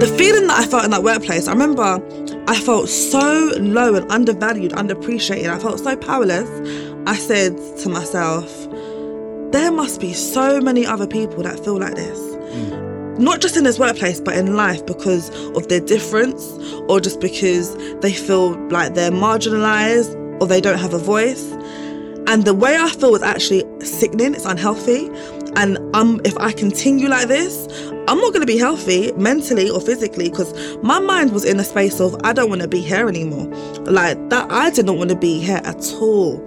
the feeling that I felt in that workplace, I remember I felt so low and undervalued, underappreciated. I felt so powerless. I said to myself, there must be so many other people that feel like this. Not just in this workplace, but in life because of their difference or just because they feel like they're marginalized or they don't have a voice. And the way I feel is actually sickening, it's unhealthy. And um, if I continue like this, I'm not going to be healthy mentally or physically because my mind was in a space of I don't want to be here anymore. Like that, I didn't want to be here at all.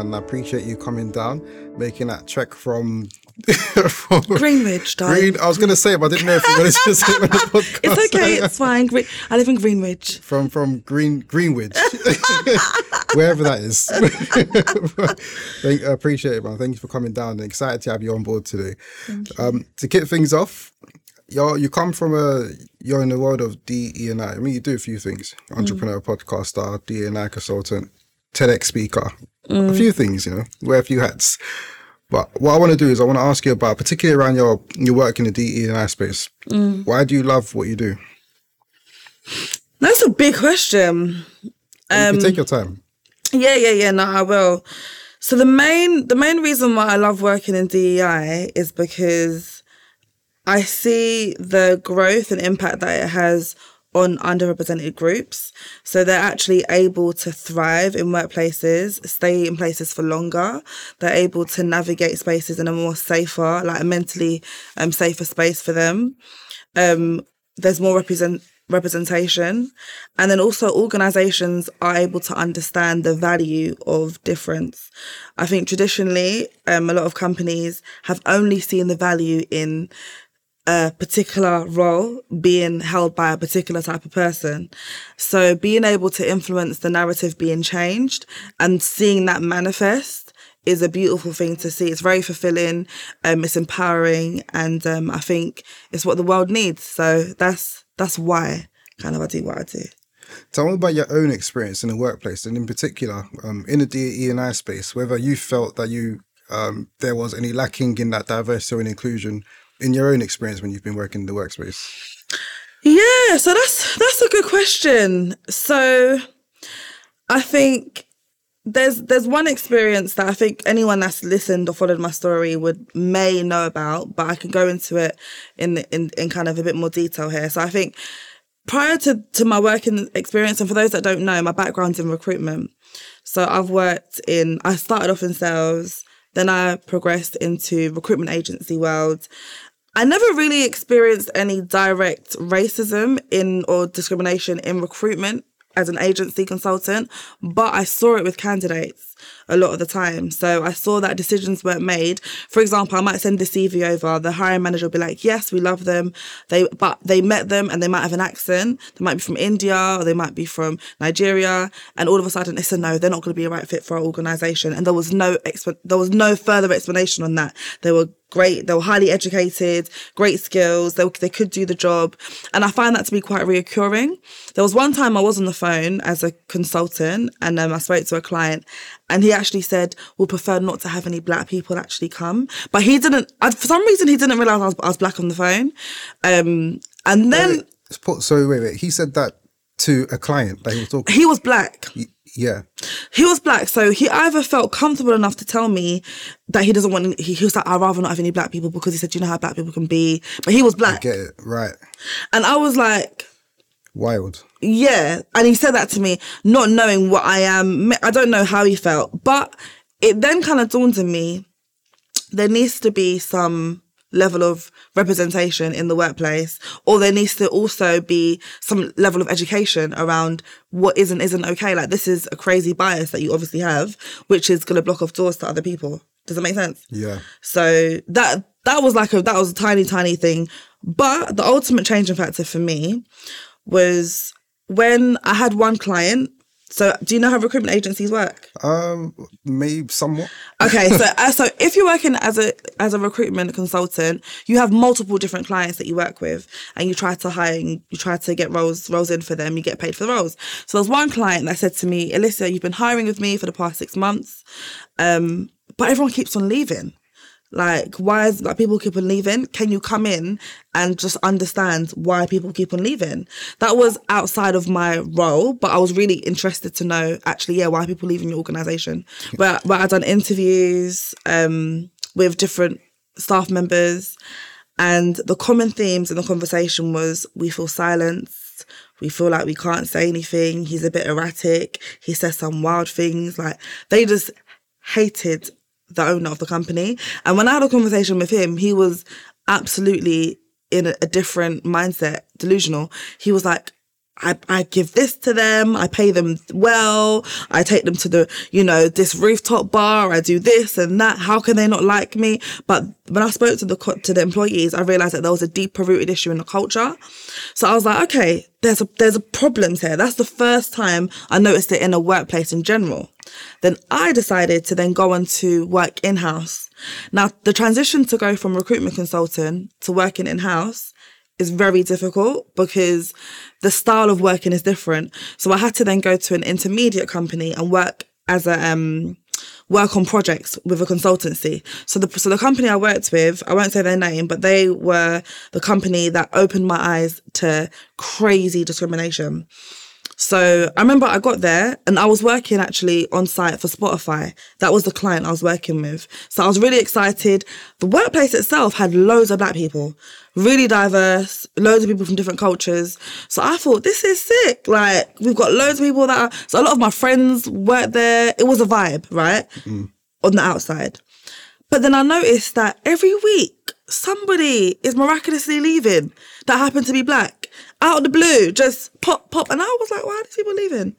And I appreciate you coming down, making that trek from, from Greenwich, darling. Green. I was going to say it, but I didn't know if you wanted to say it on the podcast. It's okay, it's fine. I live in Greenwich. from from Green Greenwich, wherever that is. Thank, I appreciate it, man. Thank you for coming down. and excited to have you on board today. Um, to kick things off, you're you come from a you're in the world of DE and I. I mean, you do a few things: entrepreneur, podcaster, DE and I consultant, TEDx speaker, a mm. few things. You know, wear a few hats. But what I want to do is I want to ask you about, particularly around your your work in the DE and I space. Mm. Why do you love what you do? That's a big question. you can um, take your time. Yeah, yeah, yeah. No, I will. So the main the main reason why I love working in DEI is because I see the growth and impact that it has on underrepresented groups. So they're actually able to thrive in workplaces, stay in places for longer. They're able to navigate spaces in a more safer, like a mentally um, safer space for them. Um, there's more represent representation and then also organizations are able to understand the value of difference i think traditionally um, a lot of companies have only seen the value in a particular role being held by a particular type of person. So being able to influence the narrative being changed and seeing that manifest is a beautiful thing to see. It's very fulfilling, um, it's empowering, and um, I think it's what the world needs. So that's that's why kind of I do what I do. Tell me about your own experience in the workplace, and in particular, um, in the DE and I space, whether you felt that you um, there was any lacking in that diversity and inclusion in your own experience when you've been working in the workspace. Yeah, so that's that's a good question. So I think there's there's one experience that I think anyone that's listened or followed my story would may know about, but I can go into it in in in kind of a bit more detail here. So I think prior to to my working experience, and for those that don't know, my background's in recruitment. So I've worked in I started off in sales, then I progressed into recruitment agency world. I never really experienced any direct racism in or discrimination in recruitment as an agency consultant, but I saw it with candidates a lot of the time. So I saw that decisions weren't made. For example, I might send the CV over. The hiring manager will be like, "Yes, we love them." They but they met them and they might have an accent. They might be from India or they might be from Nigeria, and all of a sudden it's a "No, they're not going to be a right fit for our organisation. And there was no exp- there was no further explanation on that. They were great. They were highly educated, great skills. They, they could do the job. And I find that to be quite reoccurring. There was one time I was on the phone as a consultant and um, I spoke to a client and he actually said, we'll prefer not to have any black people actually come. But he didn't, I, for some reason, he didn't realize I was, I was black on the phone. Um, and then Wait, so wait, wait. He said that to a client that he was talking. he was black. Yeah, He was black, so he either felt comfortable enough to tell me that he doesn't want. He, he was like, "I'd rather not have any black people," because he said, "You know how black people can be." But he was black, get it right. and I was like, Wild. Yeah, and he said that to me, not knowing what I am. I don't know how he felt, but it then kind of dawned on me there needs to be some level of representation in the workplace, or there needs to also be some level of education around what is and isn't okay. Like this is a crazy bias that you obviously have, which is going to block off doors to other people. Does that make sense? Yeah. So that that was like a that was a tiny tiny thing, but the ultimate changing factor for me was when I had one client. So do you know how recruitment agencies work? Um, maybe somewhat. Okay, so uh, so if you're working as a as a recruitment consultant, you have multiple different clients that you work with, and you try to hire, and you try to get roles roles in for them. You get paid for the roles. So there's one client that said to me, "Alicia, you've been hiring with me for the past six months, um, but everyone keeps on leaving." Like, why is like people keep on leaving? Can you come in and just understand why people keep on leaving? That was outside of my role, but I was really interested to know actually, yeah, why people leaving your organization. Where where I done interviews um, with different staff members, and the common themes in the conversation was we feel silenced. We feel like we can't say anything. He's a bit erratic. He says some wild things. Like they just hated the owner of the company. And when I had a conversation with him, he was absolutely in a, a different mindset, delusional. He was like, I, I give this to them. I pay them well. I take them to the, you know, this rooftop bar. I do this and that. How can they not like me? But when I spoke to the, to the employees, I realized that there was a deeper rooted issue in the culture. So I was like, okay, there's a, there's a problem here. That's the first time I noticed it in a workplace in general. Then I decided to then go on to work in house. Now, the transition to go from recruitment consultant to working in house is very difficult because the style of working is different. So I had to then go to an intermediate company and work as a um work on projects with a consultancy. So the so the company I worked with, I won't say their name, but they were the company that opened my eyes to crazy discrimination. So I remember I got there and I was working actually on site for Spotify. That was the client I was working with. So I was really excited. The workplace itself had loads of black people, really diverse, loads of people from different cultures. So I thought, this is sick. Like, we've got loads of people that are, so a lot of my friends worked there. It was a vibe, right? Mm. On the outside. But then I noticed that every week somebody is miraculously leaving that happened to be black out of the blue, just pop, pop. And I was like, why are these people leaving?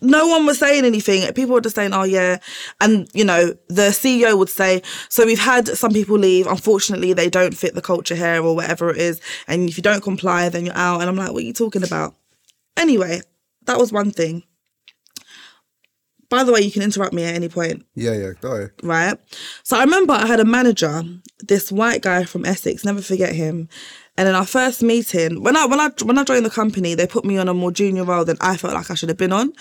No one was saying anything. People were just saying, oh, yeah. And, you know, the CEO would say, so we've had some people leave. Unfortunately, they don't fit the culture here or whatever it is. And if you don't comply, then you're out. And I'm like, what are you talking about? Anyway, that was one thing. By the way, you can interrupt me at any point Yeah, yeah, go ahead. right? So I remember I had a manager, this white guy from Essex, never forget him. And in our first meeting, when I when I when I joined the company, they put me on a more junior role than I felt like I should have been on,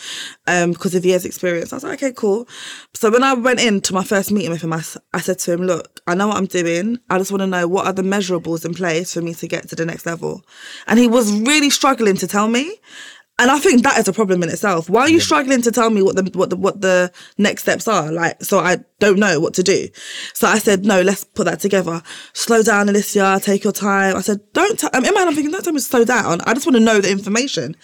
um, because of years' experience. I was like, okay, cool. So when I went into my first meeting with him, I, I said to him, look, I know what I'm doing. I just want to know what are the measurables in place for me to get to the next level. And he was really struggling to tell me. And I think that is a problem in itself. Why are you struggling to tell me what the what the what the next steps are? Like, so I don't know what to do. So I said, no, let's put that together. Slow down, Alicia. Take your time. I said, don't. T- I'm in my head. I'm thinking, don't tell me to slow down. I just want to know the information,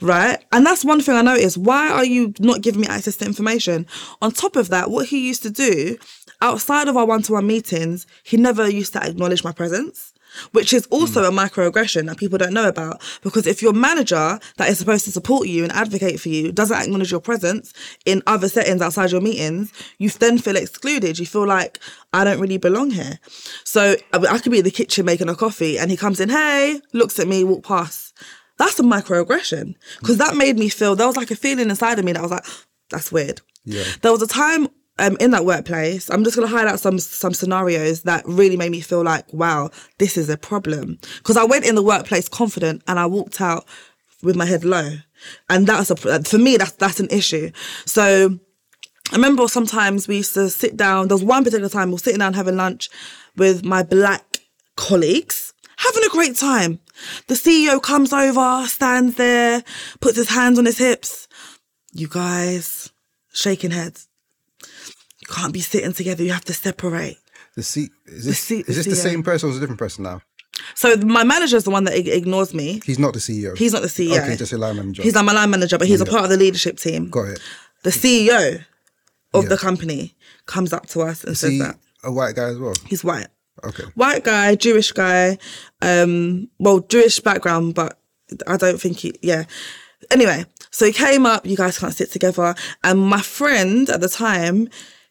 right? And that's one thing I noticed. Why are you not giving me access to information? On top of that, what he used to do outside of our one-to-one meetings, he never used to acknowledge my presence which is also mm. a microaggression that people don't know about. Because if your manager that is supposed to support you and advocate for you doesn't acknowledge your presence in other settings outside your meetings, you then feel excluded. You feel like I don't really belong here. So I I could be in the kitchen making a coffee and he comes in, hey, looks at me, walk past. That's a microaggression because that made me feel there was like a feeling inside of me that was like, that's weird. Yeah. There was a time um, in that workplace. I'm just gonna highlight some some scenarios that really made me feel like, wow, this is a problem. Because I went in the workplace confident and I walked out with my head low, and that's a for me that's that's an issue. So I remember sometimes we used to sit down. There was one particular time we were sitting down having lunch with my black colleagues, having a great time. The CEO comes over, stands there, puts his hands on his hips. You guys, shaking heads. You can't be sitting together. You have to separate. The seat is this, C- is this the CEO. same person or is a different person now? So my manager is the one that ignores me. He's not the CEO. He's not the CEO. Okay, just a line manager. He's like my line manager, but he's a part of the leadership team. Got it. The CEO of Yeah. the company comes up to us and Is says he that a white guy as well? he's white. Okay. white guy, Jewish guy, um, well, Jewish background, but I don't think he, yeah. Anyway, so he came up, you guys can't sit together. And my friend at the time,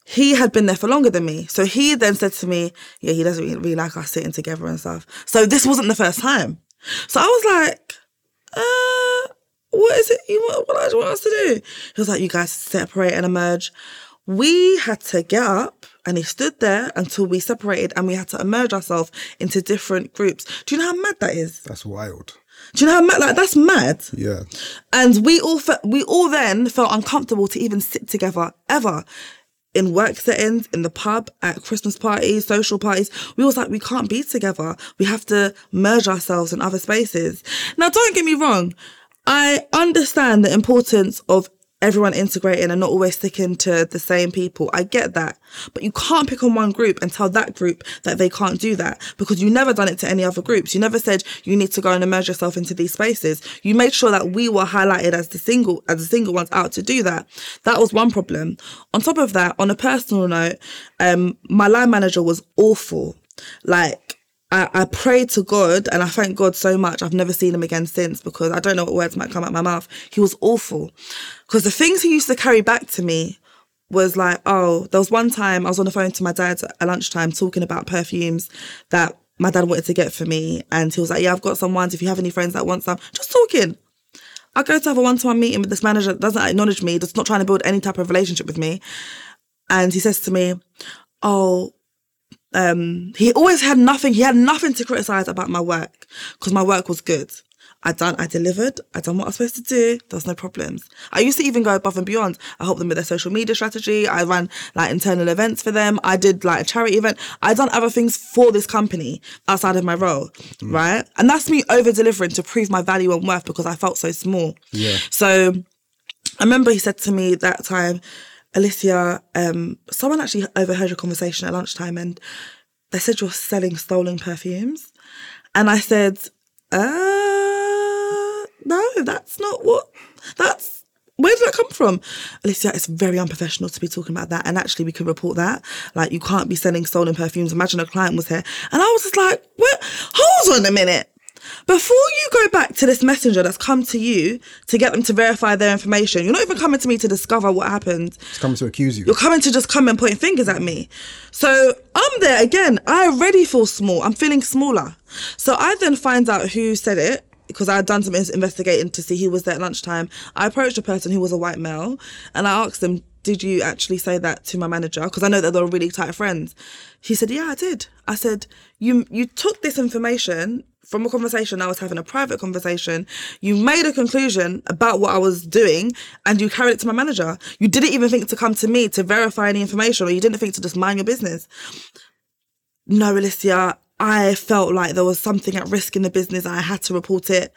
he had been there for longer than me. So he then said to me, yeah, he doesn't really, like us sitting together and stuff. So this wasn't the first time. So I was like, uh, what is it you want, what do you want us to do? He was like, you guys separate and emerge. We had to get up and he stood there until we separated and we had to emerge ourselves into different groups. Do you know how mad that is? That's wild. Do you know how mad, like, that's mad. Yeah. And we all, fe- we all then felt uncomfortable to even sit together ever. In work settings, in the pub, at Christmas parties, social parties. We was like, we can't be together. We have to merge ourselves in other spaces. Now, don't get me wrong. I understand the importance of everyone integrating and not always sticking to the same people. I get that. But you can't pick on one group and tell that group that they can't do that because you never done it to any other groups. You never said you need to go and immerse yourself into these spaces. You made sure that we were highlighted as the single, as the single ones out to do that. That was one problem. On top of that, on a personal note, um, my line manager was awful. Like, I, I prayed to God and I thank God so much. I've never seen him again since because I don't know what words might come out my mouth. He was awful. Because the things he used to carry back to me was like, oh, there was one time I was on the phone to my dad at lunchtime talking about perfumes that my dad wanted to get for me. And he was like, yeah, I've got some ones. If you have any friends that want some, just talking. I go to have a one-to-one meeting with this manager that doesn't acknowledge me, that's not trying to build any type of relationship with me. And he says to me, oh, um, he always had nothing, he had nothing to criticize about my work because my work was good. I done, I delivered, I done what I was supposed to do. There was no problems. I used to even go above and beyond. I helped them with their social media strategy. I ran like internal events for them. I did like a charity event. I done other things for this company outside of my role, right? And that's me over delivering to prove my value and worth because I felt so small. Yeah. So I remember he said to me that time, Alicia, um, someone actually overheard your conversation at lunchtime and they said you're selling stolen perfumes. And I said, uh, no, that's not what, that's, where did that come from? Alicia, it's very unprofessional to be talking about that. And actually, we can report that. Like, you can't be selling stolen perfumes. Imagine a client was here. And I was just like, what? Hold on a minute. Before you go back to this messenger that's come to you to get them to verify their information, you're not even coming to me to discover what happened. It's coming to accuse you. You're coming to just come and point fingers at me. So I'm there again. I already feel small. I'm feeling smaller. So I then find out who said it because I had done some investigating to see who was there at lunchtime. I approached a person who was a white male and I asked them, Did you actually say that to my manager? Because I know that they're really tight friends. He said, Yeah, I did. I said, You you took this information from a conversation I was having, a private conversation, you made a conclusion about what I was doing and you carried it to my manager. You didn't even think to come to me to verify any information or you didn't think to just mind your business. No, Alicia, I felt like there was something at risk in the business. I had to report it.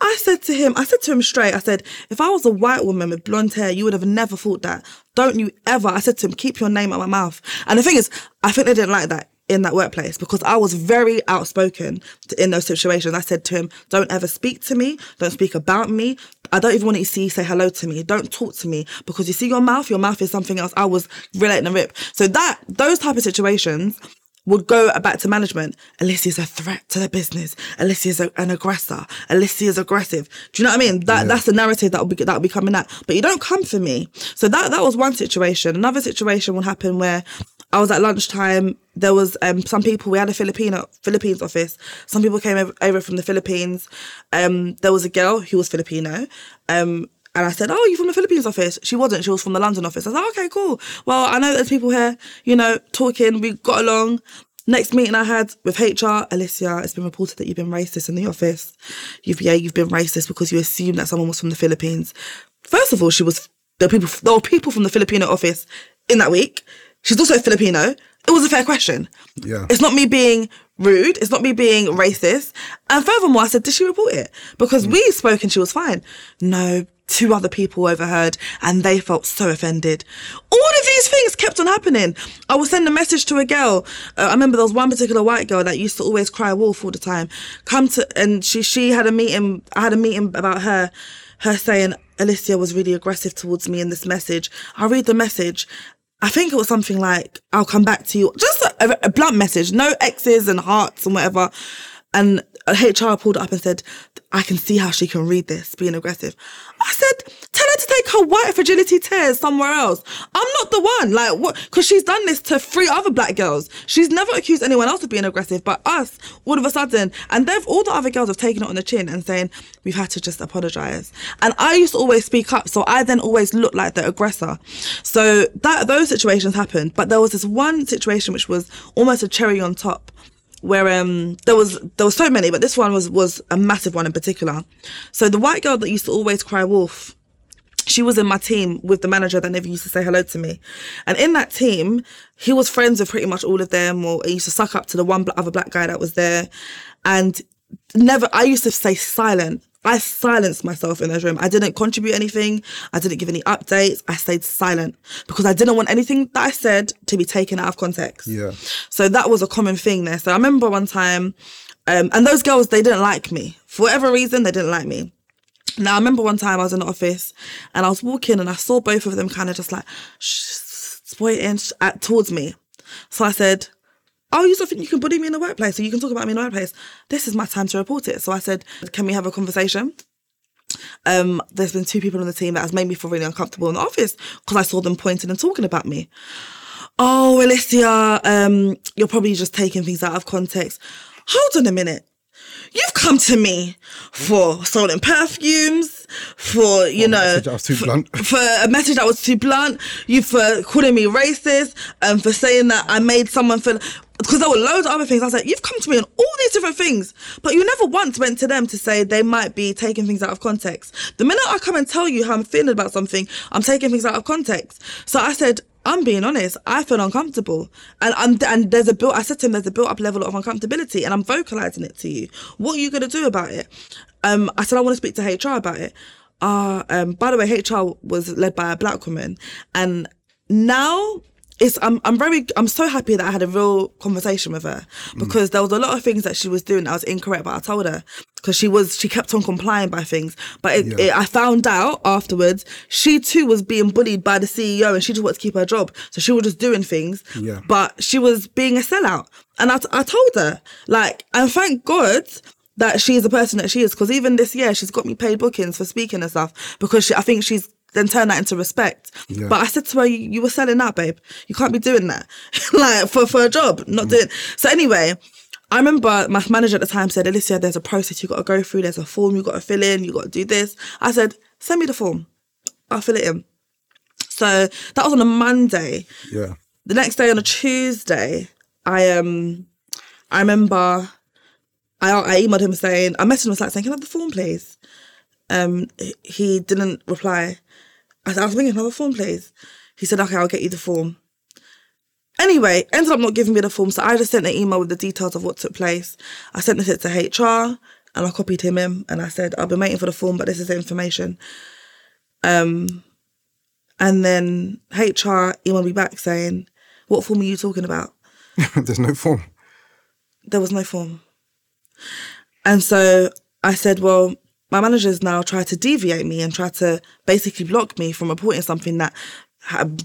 I said to him, I said to him straight, I said, if I was a white woman with blonde hair, you would have never thought that. Don't you ever. I said to him, keep your name out of my mouth. And the thing is, I think they didn't like that in that workplace because I was very outspoken to, in those situations. I said to him, don't ever speak to me. Don't speak about me. I don't even want to see you say hello to me. Don't talk to me because you see your mouth, your mouth is something else. I was relating a rip. So that, those type of situations, would go back to management. Alicia's a threat to the business. Alicia's a, an aggressor. Alicia's aggressive. Do you know what I mean? That that's the narrative that will be that will be coming out. But you don't come for me. So that that was one situation. Another situation would happen where I was at lunchtime. There was um, some people. We had a Filipino Philippines office. Some people came over, over from the Philippines. Um, there was a girl who was Filipino. Um, and I said, "Oh, you're from the Philippines office?" She wasn't. She was from the London office. I was like, "Okay, cool. Well, I know there's people here, you know, talking. We got along." Next meeting I had with HR, Alicia, it's been reported that you've been racist in the office. You've yeah, you've been racist because you assumed that someone was from the Philippines. First of all, she was there were people there were people from the Filipino office in that week. She's also Filipino. It was a fair question. Yeah. It's not me being rude. It's not me being racist. And furthermore, I said, did she report it? Because we spoke and she was fine. No, two other people overheard and they felt so offended. All of these things kept on happening. I would send a message to a girl. Uh, I remember there was one particular white girl that used to always cry wolf all the time. Come to, and she, she had a meeting, I had a meeting about her, her saying, Alicia was really aggressive towards me in this message. I read the message I think it was something like, I'll come back to you. Just a, a blunt message, no X's and hearts and whatever. And HR pulled up and said, I can see how she can read this, being aggressive. I said, tell her to take her white fragility tears somewhere else. I'm not the one. Like, what? Because she's done this to three other black girls. She's never accused anyone else of being aggressive, but us, all of a sudden. And they've, all the other girls have taken it on the chin and saying, we've had to just apologize. And I used to always speak up. So I then always looked like the aggressor. So that, those situations happened. But there was this one situation which was almost a cherry on top where um there was there was so many, but this one was was a massive one in particular. So the white girl that used to always cry wolf, she was in my team with the manager that never used to say hello to me. And in that team, he was friends with pretty much all of them, or he used to suck up to the one other black guy that was there. And never, I used to stay silent. I silenced myself in those room. I didn't contribute anything. I didn't give any updates. I stayed silent because I didn't want anything that I said to be taken out of context. Yeah. So that was a common thing there. So I remember one time, um, and those girls, they didn't like me. For whatever reason, they didn't like me. Now, I remember one time I was in the office and I was walking and I saw both of them kind of just like sh- pointing sh- at, towards me. So I said, Oh, you still think you can bully me in the workplace or you can talk about me in the workplace? This is my time to report it. So I said, Can we have a conversation? Um, there's been two people on the team that has made me feel really uncomfortable in the office because I saw them pointing and talking about me. Oh, Alicia, um, you're probably just taking things out of context. Hold on a minute. You've come to me for stolen perfumes, for you know, message that was too for, blunt. for a message that was too blunt. You for calling me racist and for saying that I made someone feel because there were loads of other things. I was like, you've come to me on all these different things, but you never once went to them to say they might be taking things out of context. The minute I come and tell you how I'm feeling about something, I'm taking things out of context. So I said, I'm being honest. I feel uncomfortable, and I'm, and there's a built. I said to him, there's a built-up level of uncomfortability, and I'm vocalizing it to you. What are you gonna do about it? Um, I said I want to speak to HR about it. Uh, um, by the way, HR was led by a black woman, and now it's I'm I'm very I'm so happy that I had a real conversation with her mm. because there was a lot of things that she was doing that was incorrect, but I told her because she was she kept on complying by things. But it, Yeah. it, I found out afterwards she too was being bullied by the CEO and she just wanted to keep her job, so she was just doing things. Yeah. But she was being a sellout, and I I told her like and thank God that she is the person that she is because even this year she's got me paid bookings for speaking and stuff because she, I think she's then turn that into respect. Yeah. But I said to her, you, you were selling out, babe. You can't be doing that. like for, for a job, not doing. So anyway, I remember my manager at the time said, Alicia, there's a process you got to go through. There's a form you got to fill in. You got to do this. I said, send me the form. I'll fill it in. So that was on a Monday Yeah. the next day on a Tuesday, I um I remember I I emailed him saying I messaged him was like saying, Can I have the form please? Um he didn't reply. I said, I was thinking, another form, please. He said, Okay, I'll get you the form. Anyway, ended up not giving me the form, so I just sent an email with the details of what took place. I sent this it to HR and I copied him in and I said, I've been waiting for the form, but this is the information. Um and then HR emailed me back saying, What form are you talking about? There's no form. There was no form. And so I said, Well, my manager's now try to deviate me and try to basically block me from reporting something that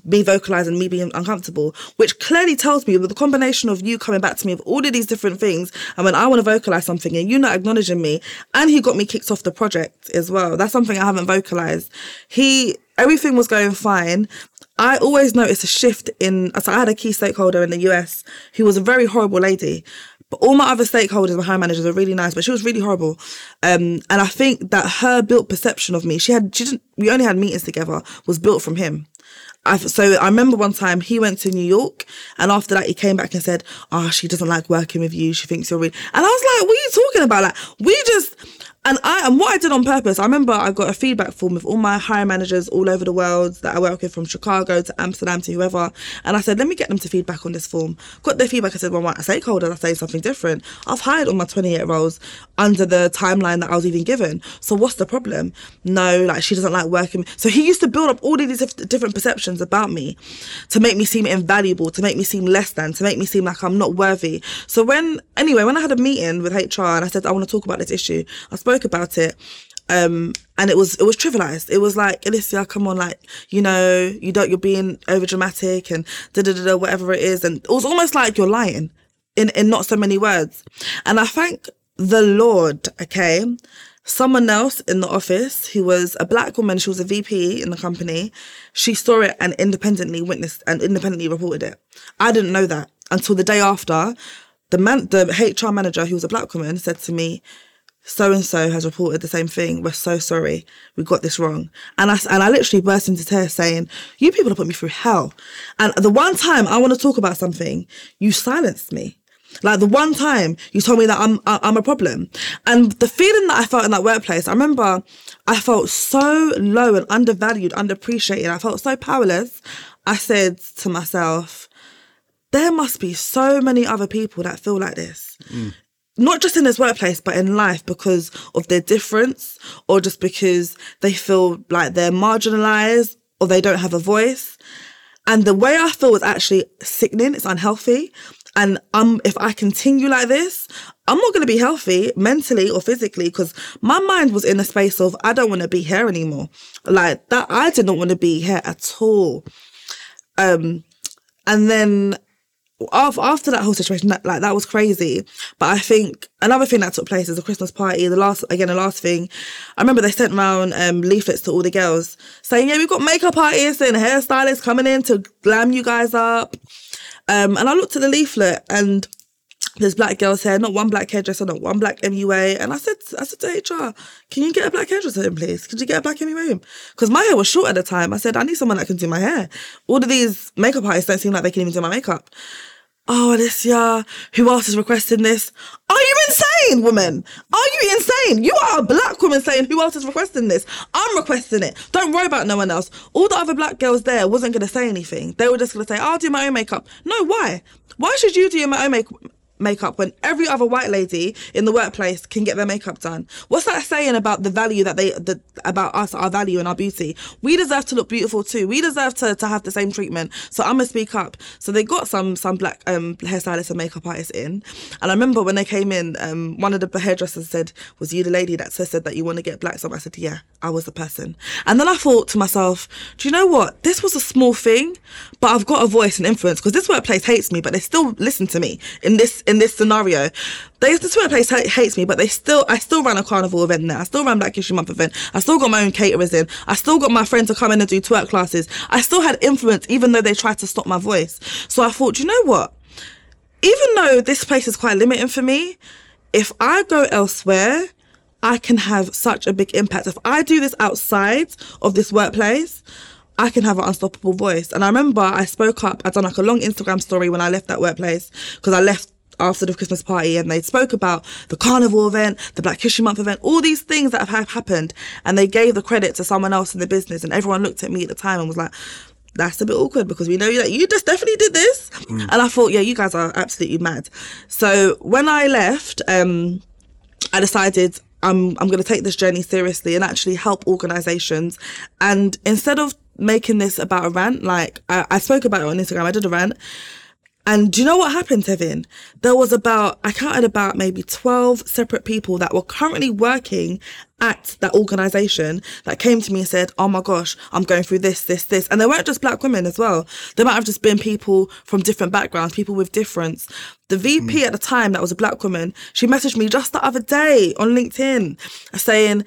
me vocalizing me being uncomfortable, which clearly tells me with the combination of you coming back to me with all of these different things, and when I want to vocalize something and you not acknowledging me, and he got me kicked off the project as well. That's something I haven't vocalized. He everything was going fine. I always noticed a shift in. So I had a key stakeholder in the US who was a very horrible lady. But all my other stakeholders, my hiring managers, are really nice, but she was really horrible. Um, and I think that her built perception of me, she had, she didn't, we only had meetings together, was built from him. I, so I remember one time he went to New York, and after that he came back and said, "Oh, she doesn't like working with you. She thinks you're really." And I was like, "What are you talking about? Like, we just." And I and what I did on purpose, I remember I got a feedback form with all my hiring managers all over the world that I work with, from Chicago to Amsterdam to whoever. And I said, let me get them to feedback on this form. Got their feedback. I said, well, my stakeholders are saying something different. I've hired all my 28 roles under the timeline that I was even given. So what's the problem? No, like she doesn't like working. So he used to build up all these different perceptions about me to make me seem invaluable, to make me seem less than, to make me seem like I'm not worthy. So when, anyway, when I had a meeting with HR and I said, I want to talk about this issue, I spoke about it. Um, and it was it was trivialized. It was like, Alicia, come on, like, you know, you don't you're being over dramatic and da da da whatever it is. And it was almost like you're lying in, in not so many words. And I thank the Lord, okay. Someone else in the office who was a black woman, she was a VP in the company, she saw it and independently witnessed and independently reported it. I didn't know that until the day after. The man, the HR manager, who was a black woman, said to me, so and so has reported the same thing. We're so sorry. We got this wrong. And I, and I literally burst into tears saying, you people have put me through hell. And the one time I want to talk about something, you silenced me. Like the one time you told me that I'm I'm a problem, and the feeling that I felt in that workplace, I remember I felt so low and undervalued, underappreciated. I felt so powerless. I said to myself, there must be so many other people that feel like this. Mm. Not just in this workplace, but in life because of their difference or just because they feel like they're marginalized or they don't have a voice. And the way I feel is actually sickening, it's unhealthy. And um, if I continue like this, I'm not going to be healthy mentally or physically because my mind was in a space of I don't want to be here anymore. Like that, I did not want to be here at all. Um, and then after, that whole situation, that, like that was crazy. But I think another thing that took place is the Christmas party. The last, again, the last thing, I remember they sent around um, leaflets to all the girls saying, "Yeah, we've got makeup artists and hairstylists coming in to glam you guys up." Um, and I looked at the leaflet and there's black girls here, not one black hairdresser, not one black MUA. And I said, I said to HR, can you get a black hairdresser in, please? Could you get a black MUA in? Because my hair was short at the time. I said, I need someone that can do my hair. All of these makeup artists don't seem like they can even do my makeup. Oh, Alicia, who else is requesting this? Are you insane, woman? Are you insane? You are a black woman saying, who else is requesting this? I'm requesting it. Don't worry about no one else. All the other black girls there wasn't going to say anything. They were just going to say, I'll do my own makeup. No, why? Why should you do your own makeup? Makeup when every other white lady in the workplace can get their makeup done. What's that saying about the value that they the, about us, our value and our beauty? We deserve to look beautiful too. We deserve to, to have the same treatment. So I'm gonna speak up. So they got some some black um hairstylists and makeup artists in. And I remember when they came in, um one of the hairdressers said, Was you the lady that said that you want to get black? So I said, Yeah, I was the person. And then I thought to myself, Do you know what? This was a small thing, but I've got a voice and influence because this workplace hates me, but they still listen to me in this in this scenario. They this workplace ha- hates me, but they still I still ran a carnival event there. I still ran Black History Month event. I still got my own caterers in. I still got my friends to come in and do twerk classes. I still had influence, even though they tried to stop my voice. So I thought, you know what? Even though this place is quite limiting for me, if I go elsewhere, I can have such a big impact. If I do this outside of this workplace, I can have an unstoppable voice. And I remember I spoke up, I'd done like a long Instagram story when I left that workplace because I left after the Christmas party and they spoke about the carnival event, the Black History Month event, all these things that have happened. And they gave the credit to someone else in the business. And everyone looked at me at the time and was like, that's a bit awkward because we know that you just definitely did this. And I thought, yeah, you guys are absolutely mad. So when I left, um, I decided I'm I'm going to take this journey seriously and actually help organizations. And instead of making this about a rant, like I, I spoke about it on Instagram, I did a rant. And do you know what happened, Tevin? There was about, I counted about maybe 12 separate people that were currently working at that organization that came to me and said, Oh my gosh, I'm going through this, this, this. And they weren't just black women as well. They might have just been people from different backgrounds, people with difference. The VP mm. at the time, that was a black woman, she messaged me just the other day on LinkedIn saying,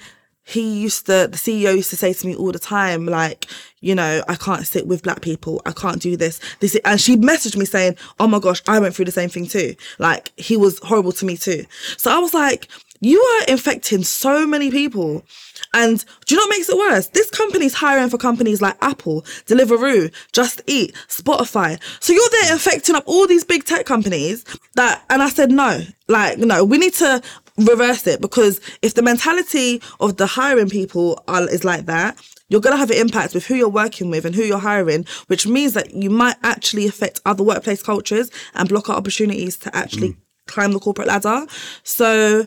he used to the CEO used to say to me all the time, like, you know, I can't sit with black people. I can't do this. This and she messaged me saying, Oh my gosh, I went through the same thing too. Like he was horrible to me too. So I was like, you are infecting so many people. And do you know what makes it worse? This company's hiring for companies like Apple, Deliveroo, Just Eat, Spotify. So you're there infecting up all these big tech companies that, and I said, no, like, no, we need to reverse it because if the mentality of the hiring people are, is like that, you're going to have an impact with who you're working with and who you're hiring, which means that you might actually affect other workplace cultures and block out opportunities to actually mm. climb the corporate ladder. So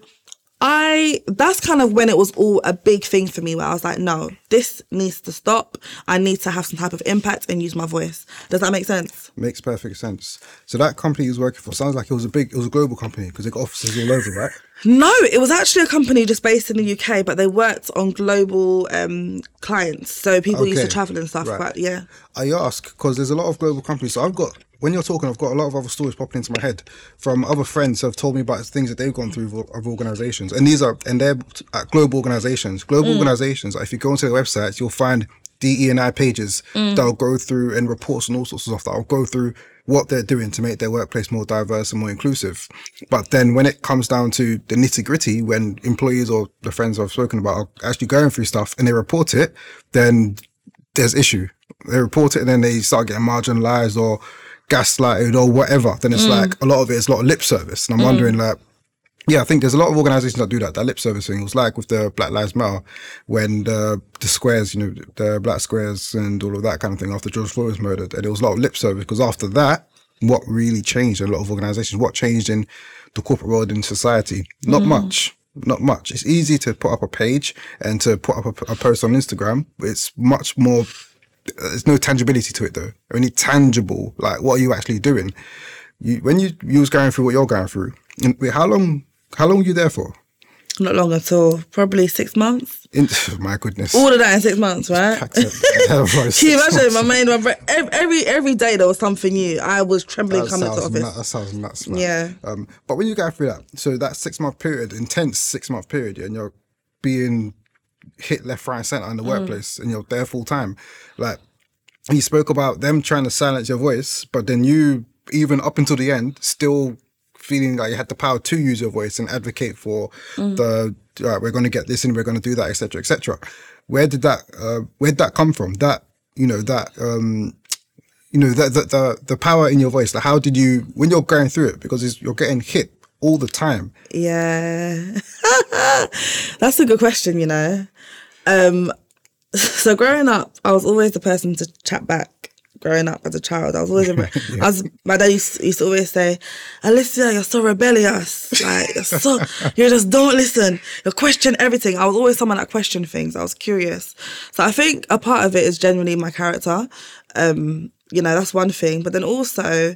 I that's kind of when it was all a big thing for me where I was like, no, this needs to stop. I need to have some type of impact and use my voice. Does that make sense? Makes perfect sense. So that company he was working for sounds like it was a big, it was a global company because they got offices all over, right? No, it was actually a company just based in the UK, but they worked on global um, clients. So people used to travel and stuff. right. But yeah. I ask because there's a lot of global companies. So I've got when you're talking, I've got a lot of other stories popping into my head from other friends who have told me about things that they've gone through of organizations, and these are and they're uh, global organizations. Global organizations. If you go onto their websites, you'll find DE and I pages that'll go through and reports and all sorts of stuff that'll go through what they're doing to make their workplace more diverse and more inclusive. But then when it comes down to the nitty gritty, when employees or the friends I've spoken about are actually going through stuff and they report it, then there's issue. They report it and then they start getting marginalized or gaslighted or whatever, then it's mm. like a lot of it is a lot of lip service. And I'm mm. wondering like yeah, I think there's a lot of organizations that do that, that lip service thing. It was like with the Black Lives Matter when the, the squares, you know, the black squares and all of that kind of thing after George Floyd was murdered. And it was a lot of lip service because after that, what really changed in a lot of organizations, what changed in the corporate world in society? Not mm. much. Not much. It's easy to put up a page and to put up a, a post on Instagram. It's much more, there's no tangibility to it though. Only tangible, like what are you actually doing? You, when you, you was going through what you're going through, and wait, how long how long were you there for? Not long at all. Probably six months. In, my goodness. All of that in six months, right? Can you imagine? My mind, my brain, every every day there was something new. I was trembling That coming to office. nut, that sounds nuts, man. Yeah. Um, but when you go through that, so that six month period, intense six month period, yeah, and you're being hit left, right, and center in the Mm. workplace, and you're there full time, like you spoke about them trying to silence your voice, but then you, even up until the end, still feeling like you had the power to use your voice and advocate for Mm. the uh, we're going to get this and we're going to do that, etc., etc. Where did that uh, where did that come from? That you know that um, you know the, the the the power in your voice. Like how did you when you're going through it because it's, you're getting hit all the time. Yeah. That's a good question, you know. Um so growing up, I was always the person to chat back. Growing up as a child, I was always. I was. My dad used, used to always say, "Alicia, you're so rebellious. Like you're so. you just don't listen. You question everything." I was always someone that questioned things. I was curious. So I think a part of it is genuinely my character. Um, you know, that's one thing. But then also,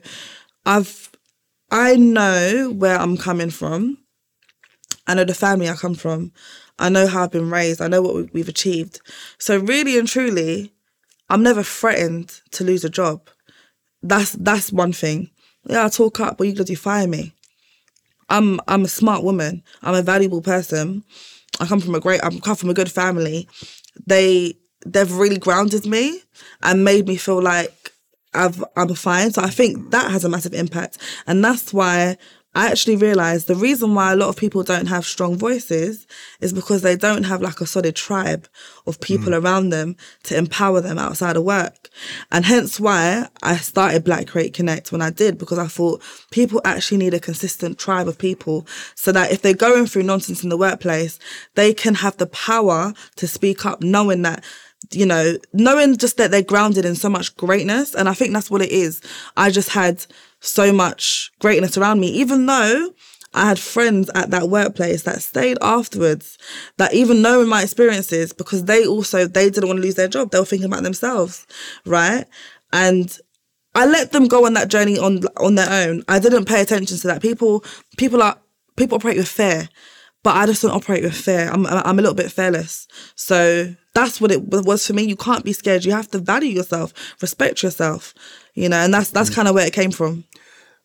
I've. I know where I'm coming from. I know the family I come from. I know how I've been raised. I know what we- we've achieved. So really and truly, I'm never threatened to lose a job. That's that's one thing. Yeah, I talk up, but you do fire me. I'm I'm a smart woman. I'm a valuable person. I come from a great I come from a good family. They they've really grounded me and made me feel like I've I'm fine. So I think that has a massive impact. And that's why I actually realized the reason why a lot of people don't have strong voices is because they don't have like a solid tribe of people mm. around them to empower them outside of work. And hence why I started Black Create Connect when I did, because I thought people actually need a consistent tribe of people so that if they're going through nonsense in the workplace, they can have the power to speak up knowing that you know, knowing just that they're grounded in so much greatness. And I think that's what it is. I just had so much greatness around me, even though I had friends at that workplace that stayed afterwards, that even knowing my experiences, because they also, they didn't want to lose their job. They were thinking about themselves, right? And I let them go on that journey on on their own. I didn't pay attention to that. People people are people operate with fear, but I just don't operate with fear. I'm I'm a little bit fearless. So that's what it was for me. You can't be scared. You have to value yourself, respect yourself, you know, and that's that's kind of where it came from.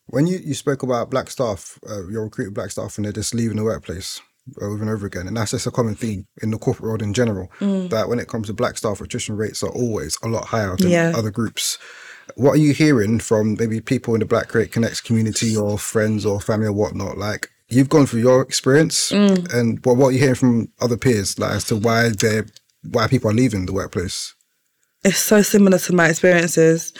When you, you spoke about black staff, uh, you're recruiting black staff and they're just leaving the workplace over and over again. And that's just a common theme in the corporate world in general, Mm. that when it comes to black staff, attrition rates are always a lot higher than Yeah. other groups. What are you hearing from maybe people in the Black Create Connects community or friends or family or whatnot? Like, you've gone through your experience Mm. and what, what are you hearing from other peers, like, as to why they're, why people are leaving the workplace? it's so similar to my experiences.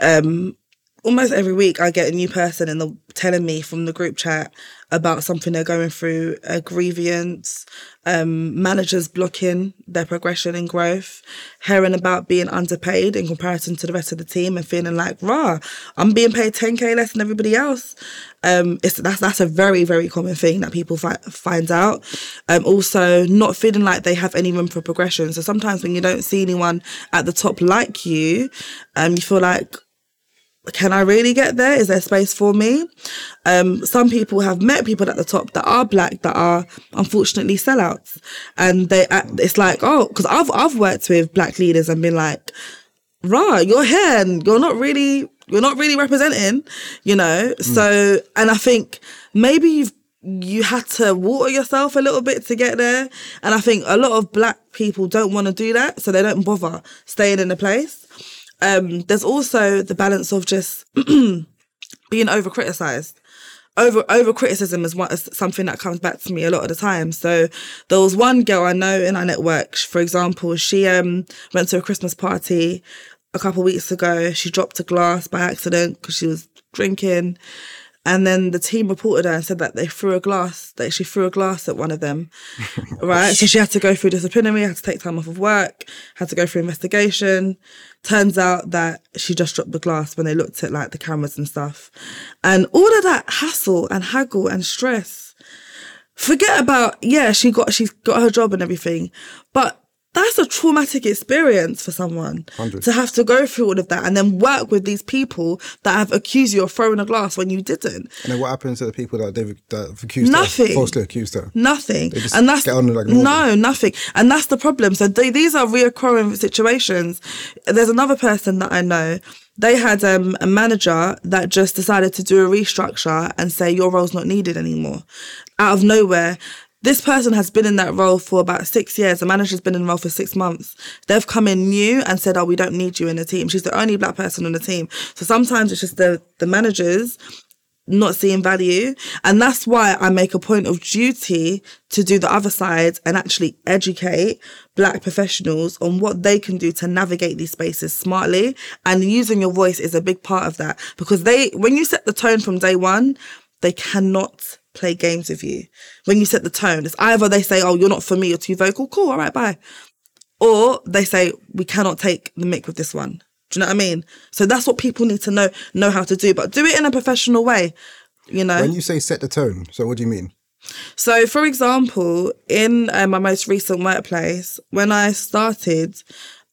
Um, almost every week, I get a new person and they're telling me from the group chat about something they're going through, a grievance, um, managers blocking their progression and growth, hearing about being underpaid in comparison to the rest of the team and feeling like, rah, I'm being paid 10k less than everybody else. Um, it's that's that's a very very common thing that people fi- find out. Um, also, not feeling like they have any room for progression. So sometimes when you don't see anyone at the top like you, um, you feel like can I really get there? Is there space for me? Um, some people have met people at the top that are black that are unfortunately sellouts, and they it's like oh, because I've I've worked with black leaders and been like, right, you're here and you're not really you're not really representing, you know. So and I think maybe you've you had to water yourself a little bit to get there, and I think a lot of black people don't want to do that, so they don't bother staying in the place. Um, there's also the balance of just being over criticized. Over over criticism is what is something that comes back to me a lot of the time. So there was one girl I know in our network, for example, she um went to a Christmas party a couple of weeks ago, she dropped a glass by accident because she was drinking. And then the team reported her and said that they threw a glass, that she threw a glass at one of them. right. So she had to go through disciplinary, had to take time off of work, had to go through investigation. Turns out that she just dropped the glass when they looked at like the cameras and stuff. And all of that hassle and haggle and stress. Forget about, yeah, she got she's got her job and everything. But that's a traumatic experience for someone 100. to have to go through all of that and then work with these people that have accused you of throwing a glass when you didn't. And then what happens to the people that they've that have accused Nothing. her, falsely accused her? Nothing. and that's like no, nothing. And that's the problem. So they, these are reoccurring situations. There's another person that I know. They had um, a manager that just decided to do a restructure and say your role's not needed anymore, out of nowhere. This person has been in that role for about six years. The manager's been in the role for six months. They've come in new and said, "Oh, we don't need you in the team." She's the only black person on the team. So sometimes it's just the the managers not seeing value. And that's why I make a point of duty to do the other side and actually educate black professionals on what they can do to navigate these spaces smartly. And using your voice is a big part of that because they, when you set the tone from day one, they cannot play games with you. When you set the tone, it's either they say, Oh, you're not for me, you're too vocal. Cool. All right. Bye. Or they say, we cannot take the mic with this one. Do you know what I mean? So that's what people need to know know how to do, but do it in a professional way. You know. When you say set the tone, so what do you mean? So, for example, in uh, my most recent workplace, when I started,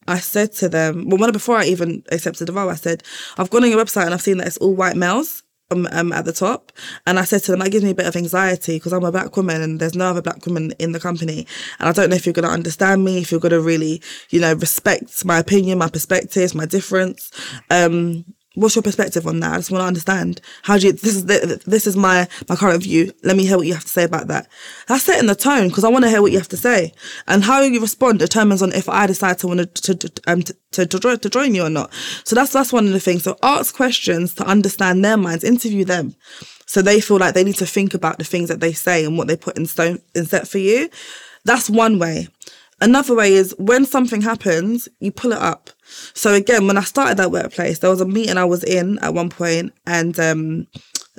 I said to them, well, when before I even accepted the role, I said, I've gone on your website and I've seen that it's all white males. Um, um, at the top, and I said to them, that gives me a bit of anxiety because I'm a black woman and there's no other black woman in the company, and I don't know if you're going to understand me, if you're going to really, you know, respect my opinion, my perspectives, my difference. Um, what's your perspective on that? I just want to understand. How do you? This is the, this is my my current view. Let me hear what you have to say about that. That's setting the tone because I want to hear what you have to say, and how you respond determines on if I decide to want to to um to, to, to, to join you or not. So that's that's one of the things. So ask questions to understand their minds. Interview them, so they feel like they need to think about the things that they say and what they put in stone in set for you. That's one way. Another way is when something happens, you pull it up. So again, when I started that workplace, there was a meeting I was in at one point, and um,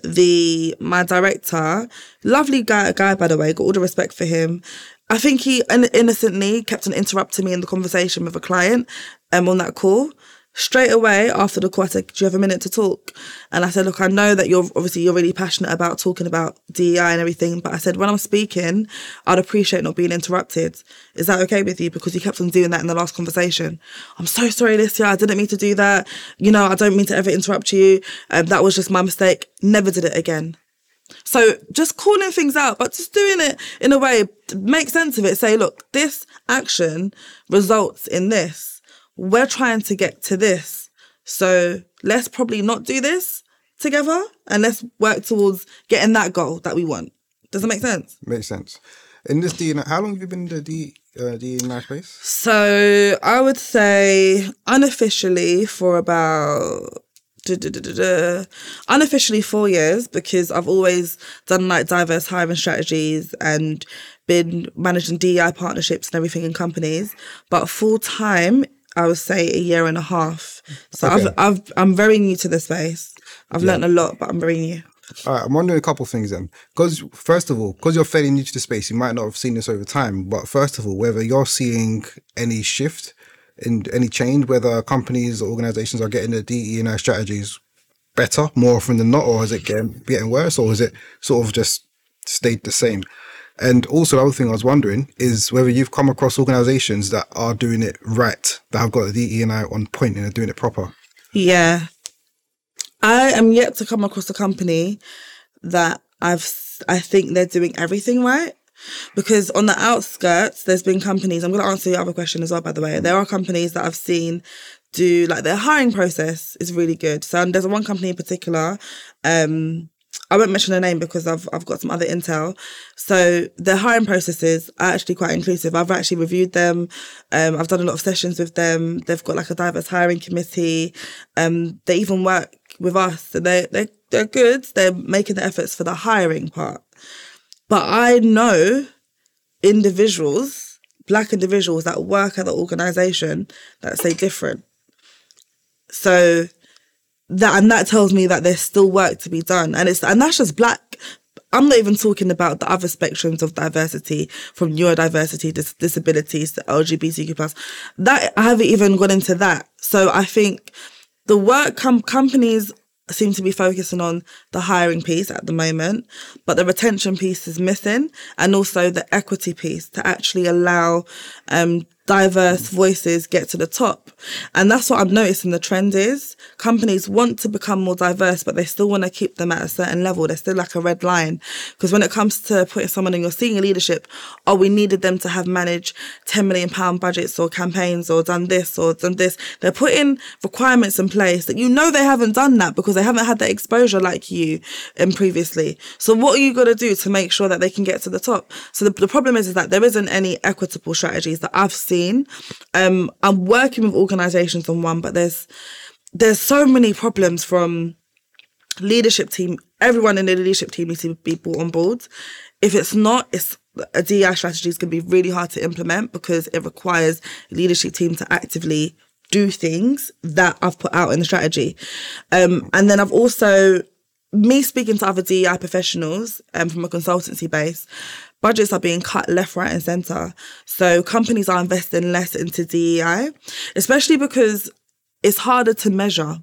the my director, lovely guy, guy by the way, got all the respect for him. I think he innocently kept on interrupting me in the conversation with a client um, on that call. Straight away after the said, "Do you have a minute to talk?" And I said, "Look, I know that you're obviously you're really passionate about talking about DEI and everything, but I said when I'm speaking, I'd appreciate not being interrupted. Is that okay with you? Because you kept on doing that in the last conversation. I'm so sorry, Alicia. I didn't mean to do that. You know, I don't mean to ever interrupt you. Um, that was just my mistake. Never did it again." So just calling things out, but just doing it in a way make sense of it. Say, look, this action results in this. We're trying to get to this. So let's probably not do this together and let's work towards getting that goal that we want. Does that make sense? Makes sense. In this D, how long have you been in the D uh, D in space? So I would say unofficially for about unofficially four years because I've always done like diverse hiring strategies and been managing DEI partnerships and everything in companies. But full time, I would say a year and a half. So Okay. I've, I've I'm very new to the space. I've learned a lot, but I'm very new. All right, I'm wondering a couple things then. Because first of all, because you're fairly new to the space, you might not have seen this over time. But first of all, whether you're seeing any shift in any change, whether companies or organizations are getting their DE and I strategies better more often than not, or is it getting getting worse, or is it sort of just stayed the same? And also, the other thing I was wondering is whether you've come across organizations that are doing it right, that have got the DE and I on point and are doing it proper. Yeah. I am yet to come across a company that I've I think they're doing everything right. Because on the outskirts, there's been companies. I'm going to answer your other question as well, by the way. There are companies that I've seen do like their hiring process is really good. So there's one company in particular. Um, I won't mention the name because I've I've got some other intel. So their hiring processes are actually quite inclusive. I've actually reviewed them. Um, I've done a lot of sessions with them. They've got like a diverse hiring committee. Um, they even work with us. They they they're good. They're making the efforts for the hiring part. But I know individuals, black individuals that work at the organization that say different. So that and that tells me that there's still work to be done. And it's and that's just black I'm not even talking about the other spectrums of diversity, from neurodiversity, dis- disabilities to LGBTQ plus. That I haven't even gone into that. So I think the work com- companies seem to be focusing on the hiring piece at the moment, but the retention piece is missing, and also the equity piece to actually allow um, diverse voices get to the top. And that's what I've noticed in the trend is companies want to become more diverse, but they still want to keep them at a certain level. They're still like a red line. Because when it comes to putting someone in your senior leadership, oh, we needed them to have managed 10 million pound budgets or campaigns or done this or done this. They're putting requirements in place that you know they haven't done that because they haven't had that exposure like you in previously. So what are you going to do to make sure that they can get to the top? So the, the problem is, is that there isn't any equitable strategies that I've seen seen. Um, I'm working with organisations on one, but there's there's so many problems from leadership team. Everyone in the leadership team needs to be brought on board. If it's not, it's a DEI strategy is going to be really hard to implement because it requires leadership team to actively do things that I've put out in the strategy. Um, and then I've also me speaking to other DEI professionals um, from a consultancy base, budgets are being cut left, right, and centre. So companies are investing less into DEI, especially because it's harder to measure.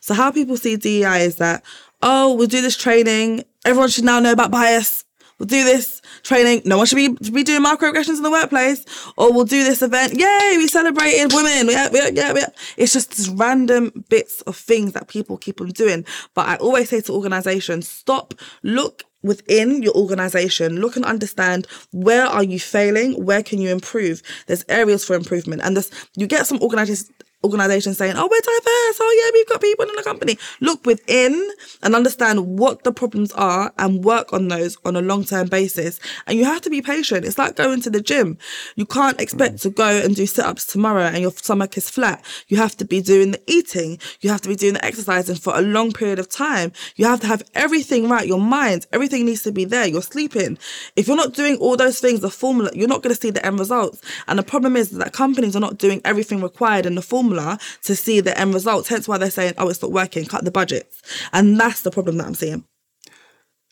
So how people see DEI is that, oh, we'll do this training. Everyone should now know about bias. We'll do this training. No one should be, be doing microaggressions in the workplace. Or we'll do this event. Yay, we celebrated women. Yeah, yeah, yeah, yeah. It's just random bits of things that people keep on doing. But I always say to organizations, stop, look within your organization look and understand where are you failing where can you improve? There's areas for improvement. And this you get some organizations organizations saying, oh, we're diverse. Oh, yeah, we've got people in the company. Look within and understand what the problems are and work on those on a long term basis. And you have to be patient. It's like going to the gym. You can't expect mm. to go and do sit ups tomorrow and your stomach is flat. You have to be doing the eating. You have to be doing the exercising for a long period of time. You have to have everything right. Your mind, everything needs to be there. You're sleeping. If you're not doing all those things, the formula, you're not going to see the end results. And the problem is that companies are not doing everything required in the formula to see the end results. Hence why they're saying, oh, it's not working, cut the budgets. And that's the problem that I'm seeing.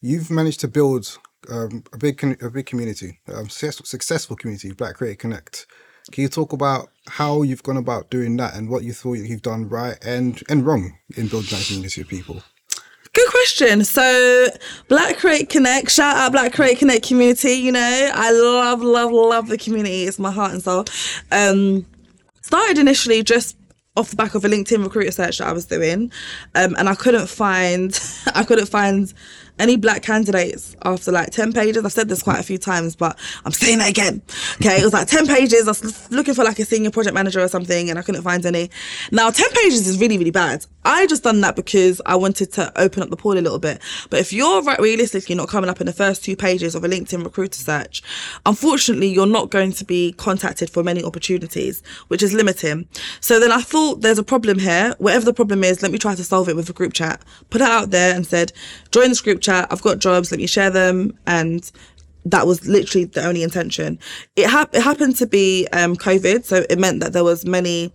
You've managed to build um, a big a big community, um, successful community, Black Creator Connect. Can you talk about how you've gone about doing that and what you thought you've done right and, and wrong in building that community of people? Good question. So, Black Create Connect, shout out Black Create Connect community. You know, I love, love, love the community. It's my heart and soul. Um, started initially just off the back of a LinkedIn recruiter search that I was doing, um, and I couldn't find I couldn't find any black candidates after like 10 pages. I've said this quite a few times, but I'm saying it again. Okay. It was like 10 pages. I was looking for like a senior project manager or something and I couldn't find any. Now, 10 pages is really, really bad. I just done that because I wanted to open up the pool a little bit. But if you're right, realistically not coming up in the first two pages of a LinkedIn recruiter search, unfortunately, you're not going to be contacted for many opportunities, which is limiting. So then I thought there's a problem here. Whatever the problem is, let me try to solve it with a group chat. Put it out there and said, join this group chat. I've got jobs. Let me share them. And that was literally the only intention. It, ha- it happened to be um, COVID, so it meant that there was many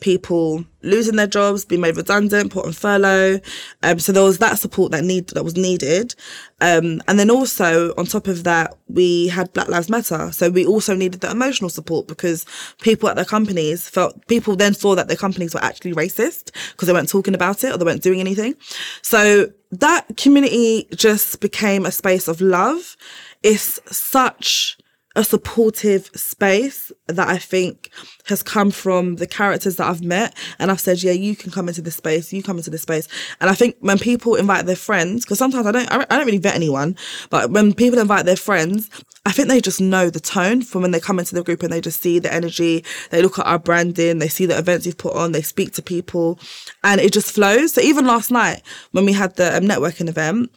people losing their jobs, being made redundant, put on furlough. Um, so there was that support that need that was needed. Um, and then also on top of that, we had Black Lives Matter. So we also needed the emotional support because people at their companies felt people then saw that their companies were actually racist because they weren't talking about it or they weren't doing anything. So that community just became a space of love. It's such a supportive space that I think has come from the characters that I've met. And I've said, yeah, you can come into this space, you come into this space. And I think when people invite their friends, because sometimes I don't, I don't really vet anyone, but when people invite their friends, I think they just know the tone from when they come into the group and they just see the energy. They look at our branding, they see the events we've put on, they speak to people, and it just flows. So even last night when we had the um, networking event,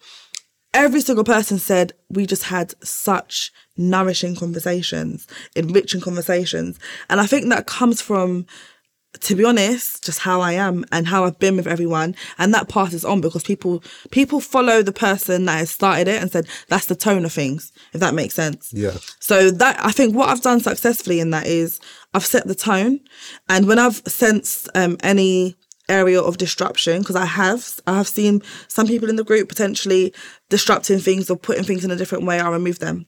every single person said we just had such nourishing conversations, enriching conversations. And I think that comes from, to be honest, just how I am and how I've been with everyone. And that passes on because people people follow the person that has started it and said that's the tone of things, if that makes sense. Yeah. So that I think what I've done successfully in that is I've set the tone. And when I've sensed um, any area of disruption because I have I have seen some people in the group potentially disrupting things or putting things in a different way. I'll remove them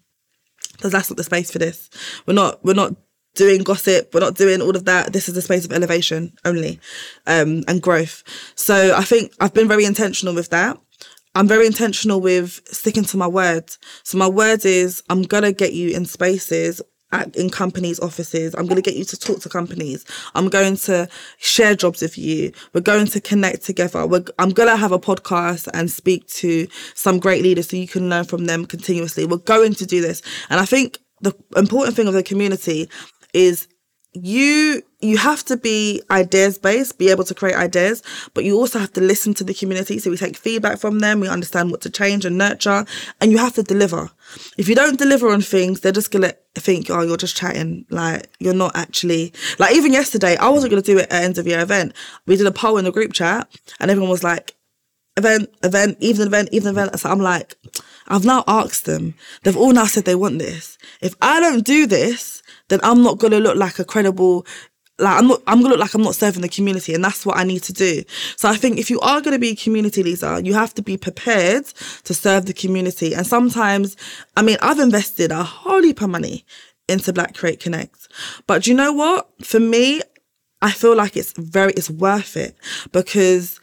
because that's not the space for this. We're not we're not doing gossip. We're not doing all of that. This is the space of elevation only, um, and growth. So I think I've been very intentional with that. I'm very intentional with sticking to my words. So my word is I'm gonna get you in spaces at, in companies' offices. I'm going to get you to talk to companies. I'm going to share jobs with you. We're going to connect together. We're, I'm going to have a podcast and speak to some great leaders so you can learn from them continuously. We're going to do this. And I think the important thing of the community is you you have to be ideas based be able to create ideas but you also have to listen to the community. So we take feedback from them we understand what to change and nurture and you have to deliver. If you don't deliver on things they're just gonna think oh you're just chatting. Like you're not actually like even yesterday i wasn't gonna do it at end of year event. We did a poll in the group chat and everyone was like event event evening event evening event. So i'm like i've now asked them. They've all now said they want this. If i don't do this then I'm not gonna look like a credible like I'm not I'm gonna look like I'm not serving the community and that's what I need to do. So I think if you are gonna be a community leader, you have to be prepared to serve the community. And sometimes, I mean, I've invested a whole heap of money into Black Create Connect. But do you know what? For me, I feel like it's very it's worth it because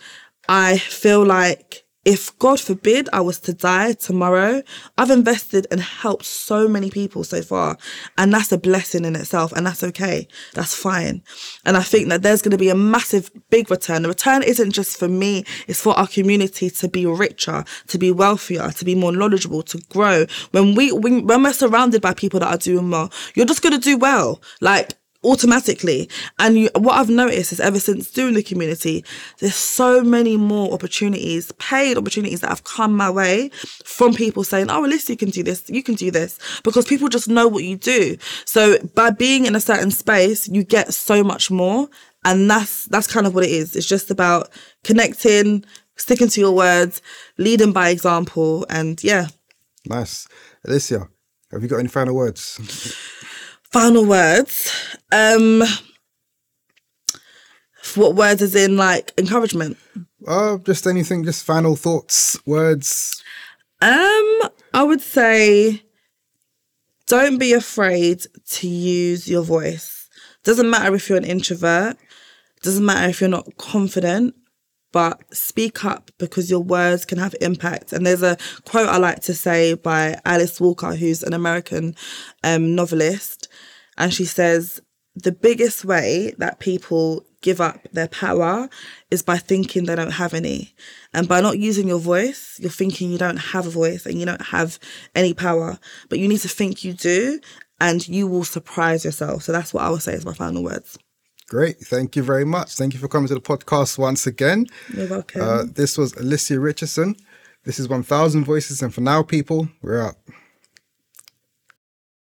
I feel like if God forbid I was to die tomorrow, I've invested and helped so many people so far. And that's a blessing in itself. And that's okay. That's fine. And I think that there's going to be a massive, big return. The return isn't just for me, it's for our community to be richer, to be wealthier, to be more knowledgeable, to grow. When we, when, when we're surrounded by people that are doing well, you're just going to do well. Like, automatically. And you, what I've noticed is ever since doing the community, there's so many more opportunities, paid opportunities that have come my way from people saying, Oh, Alicia, you can do this, you can do this, because people just know what you do. So by being in a certain space, you get so much more. And that's that's kind of what it is. It's just about connecting, sticking to your words, leading by example, and yeah. Nice. Alicia, have you got any final words? Final words. Um, what words is in like encouragement? Oh, just anything. Just final thoughts, words. Um, I would say, don't be afraid to use your voice. Doesn't matter if you're an introvert. Doesn't matter if you're not confident but speak up because your words can have impact. And there's a quote I like to say by Alice Walker, who's an American um, novelist. And she says, the biggest way that people give up their power is by thinking they don't have any. And by not using your voice, you're thinking you don't have a voice and you don't have any power. But you need to think you do, and you will surprise yourself. So that's what I would say is my final words. Great. Thank you very much. Thank you for coming to the podcast once again. You're welcome. Uh, this was Alicia Richardson. This is 1000 Voices. And for now, people, we're out.